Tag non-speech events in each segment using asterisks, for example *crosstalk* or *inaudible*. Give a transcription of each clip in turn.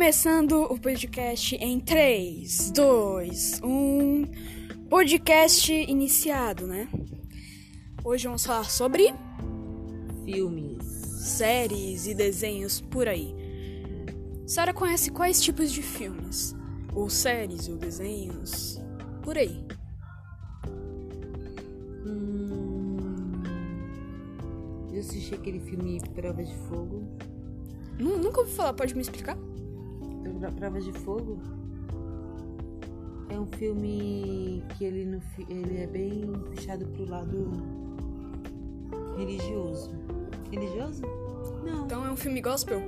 Começando o podcast em 3, 2, 1. Podcast iniciado, né? Hoje vamos falar sobre Filmes. séries e desenhos por aí. Sara conhece quais tipos de filmes? Ou séries ou desenhos? Por aí. Hum, eu assisti aquele filme Prova de Fogo. Nu- Nunca ouvi falar, pode me explicar? Pro- Prova de Fogo é um filme que ele, no, ele é bem puxado pro lado religioso. Religioso? Não, Então é um filme gospel?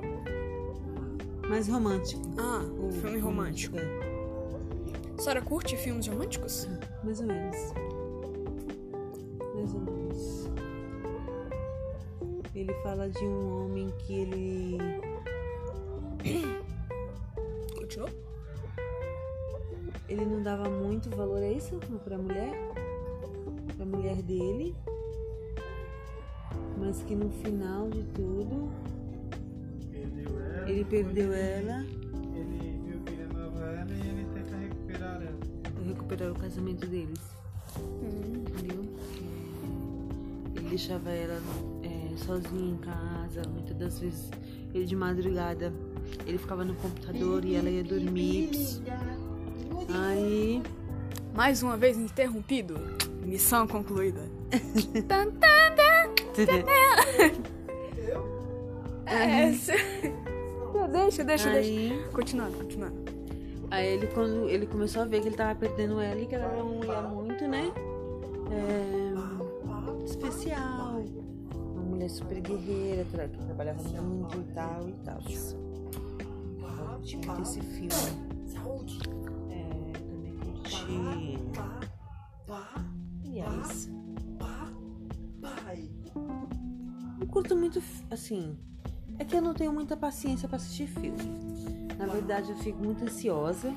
mais romântico. Ah, O filme romântico. é, Sara curte filmes românticos? mais ou menos. Mais ou menos. Ele fala de um homem que ele Ele não dava muito valor a isso pra mulher, pra mulher dele, mas que no final de tudo ele perdeu ela. Ele viu que ele amava ela e ele tenta recuperar ela. recuperar o casamento deles, entendeu? É, Ele deixava ela é, sozinha em casa, muitas das vezes ele de madrugada ele ficava no computador e ela ia dormir. Aí Mais uma vez interrompido. Missão concluída. *laughs* É, Deixa, deixa, deixa. Continuando, continuando. Aí ele, quando ele começou a ver que ele tava perdendo ela e que ela era uma mulher muito, né? é, especial. Uma mulher super guerreira, que trabalhava muito e tal e tal. Eu curti muito esse filme. É, também curti. Aliás. Eu curto muito, assim. É que eu não tenho muita paciência pra assistir filme. Na verdade, eu fico muito ansiosa.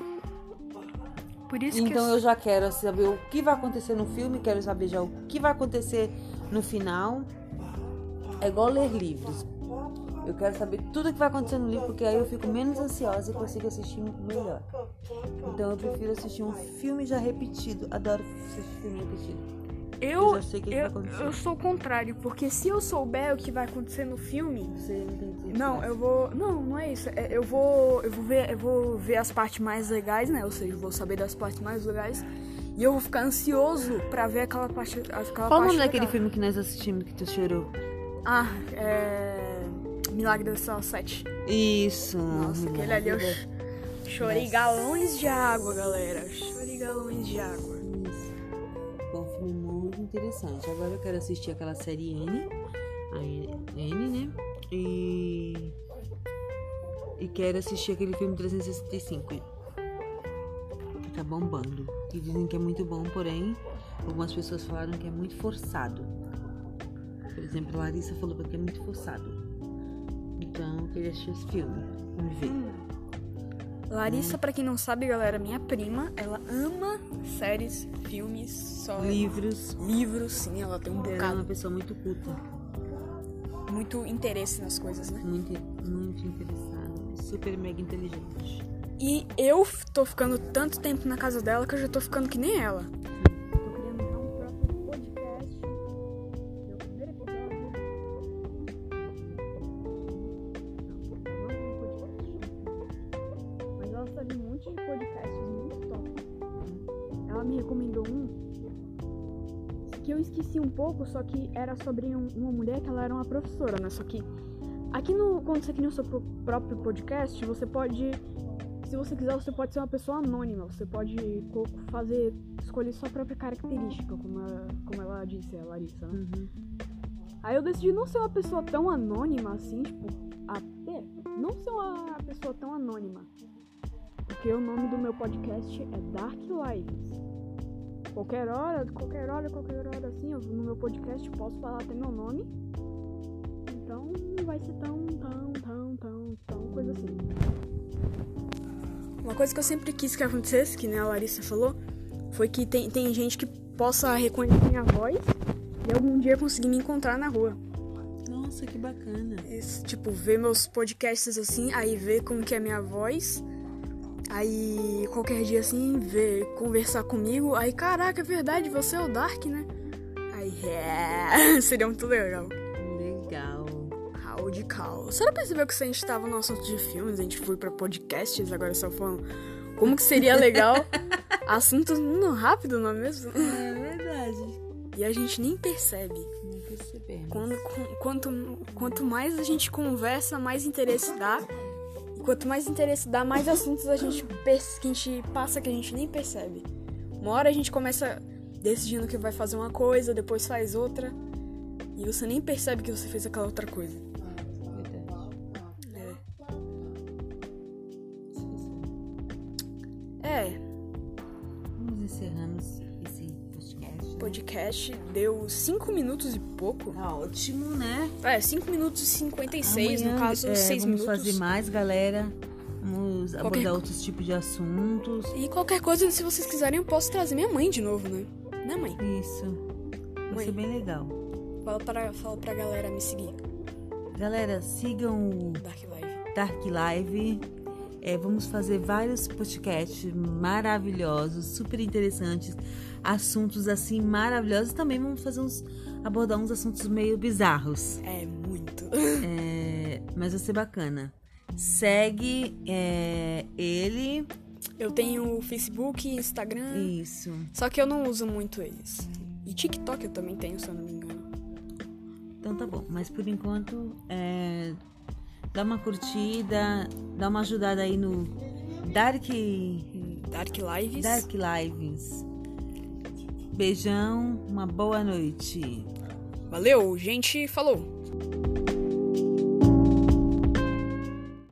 Por isso Então que eu já quero saber o que vai acontecer no filme, quero saber já o que vai acontecer no final. É igual ler livros. Eu quero saber tudo que vai acontecer no livro, porque aí eu fico menos ansiosa e consigo assistir melhor. Então eu prefiro assistir um filme já repetido. Adoro assistir filme repetido. eu, eu já sei o que que eu, vai acontecer. eu sou o contrário, porque se eu souber o que vai acontecer no filme, Você não eu vou, não, não é isso. É, eu vou, eu vou ver, eu vou ver as partes mais legais, né? Ou seja, eu vou saber das partes mais legais e eu vou ficar ansioso pra ver aquela parte, aquela Qual o nome daquele legal. filme que nós assistimos que tu chorou? Ah, é Milagre da Sala 7. Isso. Nossa, aquele ali eu ch- chorei galões de água, galera. Chorei galões de água. Isso. Foi um filme muito interessante. Agora eu quero assistir aquela série N, a N, né? E. E quero assistir aquele filme 365. Que tá bombando. E dizem que é muito bom, porém, algumas pessoas falaram que é muito forçado. Por exemplo, a Larissa falou que é muito forçado. Então eu queria assistir esse filme. Vamos ver. Larissa, pra quem não sabe, galera, minha prima, ela ama séries, filmes, só Livros. livros, sim, ela tem um Ela é bocado, uma pessoa muito culta. muito interesse nas coisas, né? Muito, muito interessada, super mega inteligente. E eu tô ficando tanto tempo na casa dela que eu já tô ficando que nem ela. Me recomendou um que eu esqueci um pouco, só que era sobre um- uma mulher que ela era uma professora, né? Só que aqui no quando você cria o seu próprio podcast, você pode se você quiser, você pode ser uma pessoa anônima. Você pode fazer, escolher sua própria característica, como ela, como ela disse, a Larissa, né? Uhum. Aí eu decidi não ser uma pessoa tão anônima assim, tipo, até não ser uma pessoa tão anônima. Porque o nome do meu podcast é Dark Lives. Qualquer hora, qualquer hora, qualquer hora assim, eu, no meu podcast posso falar até meu nome. Então não vai ser tão, tão, tão, tão, tão coisa assim. Uma coisa que eu sempre quis que acontecesse, que nem a Larissa falou, foi que tem, tem gente que possa reconhecer minha voz e algum dia conseguir me encontrar na rua. Nossa, que bacana. Esse, tipo, ver meus podcasts assim, aí ver como que é a minha voz. Aí qualquer dia assim, ver, conversar comigo. Aí, caraca, é verdade, você é o Dark, né? Aí, é, *laughs* seria muito legal. Legal. Raul de Cal. Você não percebeu que se a gente tava no assunto de filmes, a gente foi pra podcasts, agora só falando como que seria legal *laughs* assuntos não, rápido, não é mesmo? É verdade. E a gente nem percebe. Não percebemos. Quando, quanto, quanto mais a gente conversa, mais interesse dá. Quanto mais interesse dá, mais assuntos a gente, que a gente passa que a gente nem percebe. Uma hora a gente começa decidindo que vai fazer uma coisa, depois faz outra. E você nem percebe que você fez aquela outra coisa. Podcast deu 5 minutos e pouco. Tá ótimo, né? É, 5 minutos e 56, no Amanhã, caso, é, 6 vamos minutos. fazer mais, galera. Vamos Qualquer abordar outros tipos de assuntos. E qualquer coisa, se vocês quiserem, eu posso trazer minha mãe de novo, né? Né, mãe? Isso. Vai Mãe. ser bem legal. Fala pra, fala pra galera me seguir. Galera, sigam o Dark Live. Dark Live. É, vamos fazer vários podcasts maravilhosos, super interessantes, assuntos assim maravilhosos. Também vamos fazer uns abordar uns assuntos meio bizarros. É muito. É, mas vai ser bacana. Segue é, ele. Eu tenho Facebook, Instagram, Isso. só que eu não uso muito eles. E TikTok eu também tenho, se eu não me engano. Então tá bom. Mas por enquanto, é, dá uma curtida, dá uma ajudada aí no Dark, Dark Lives. Dark Lives. Beijão, uma boa noite. Valeu, gente. Falou.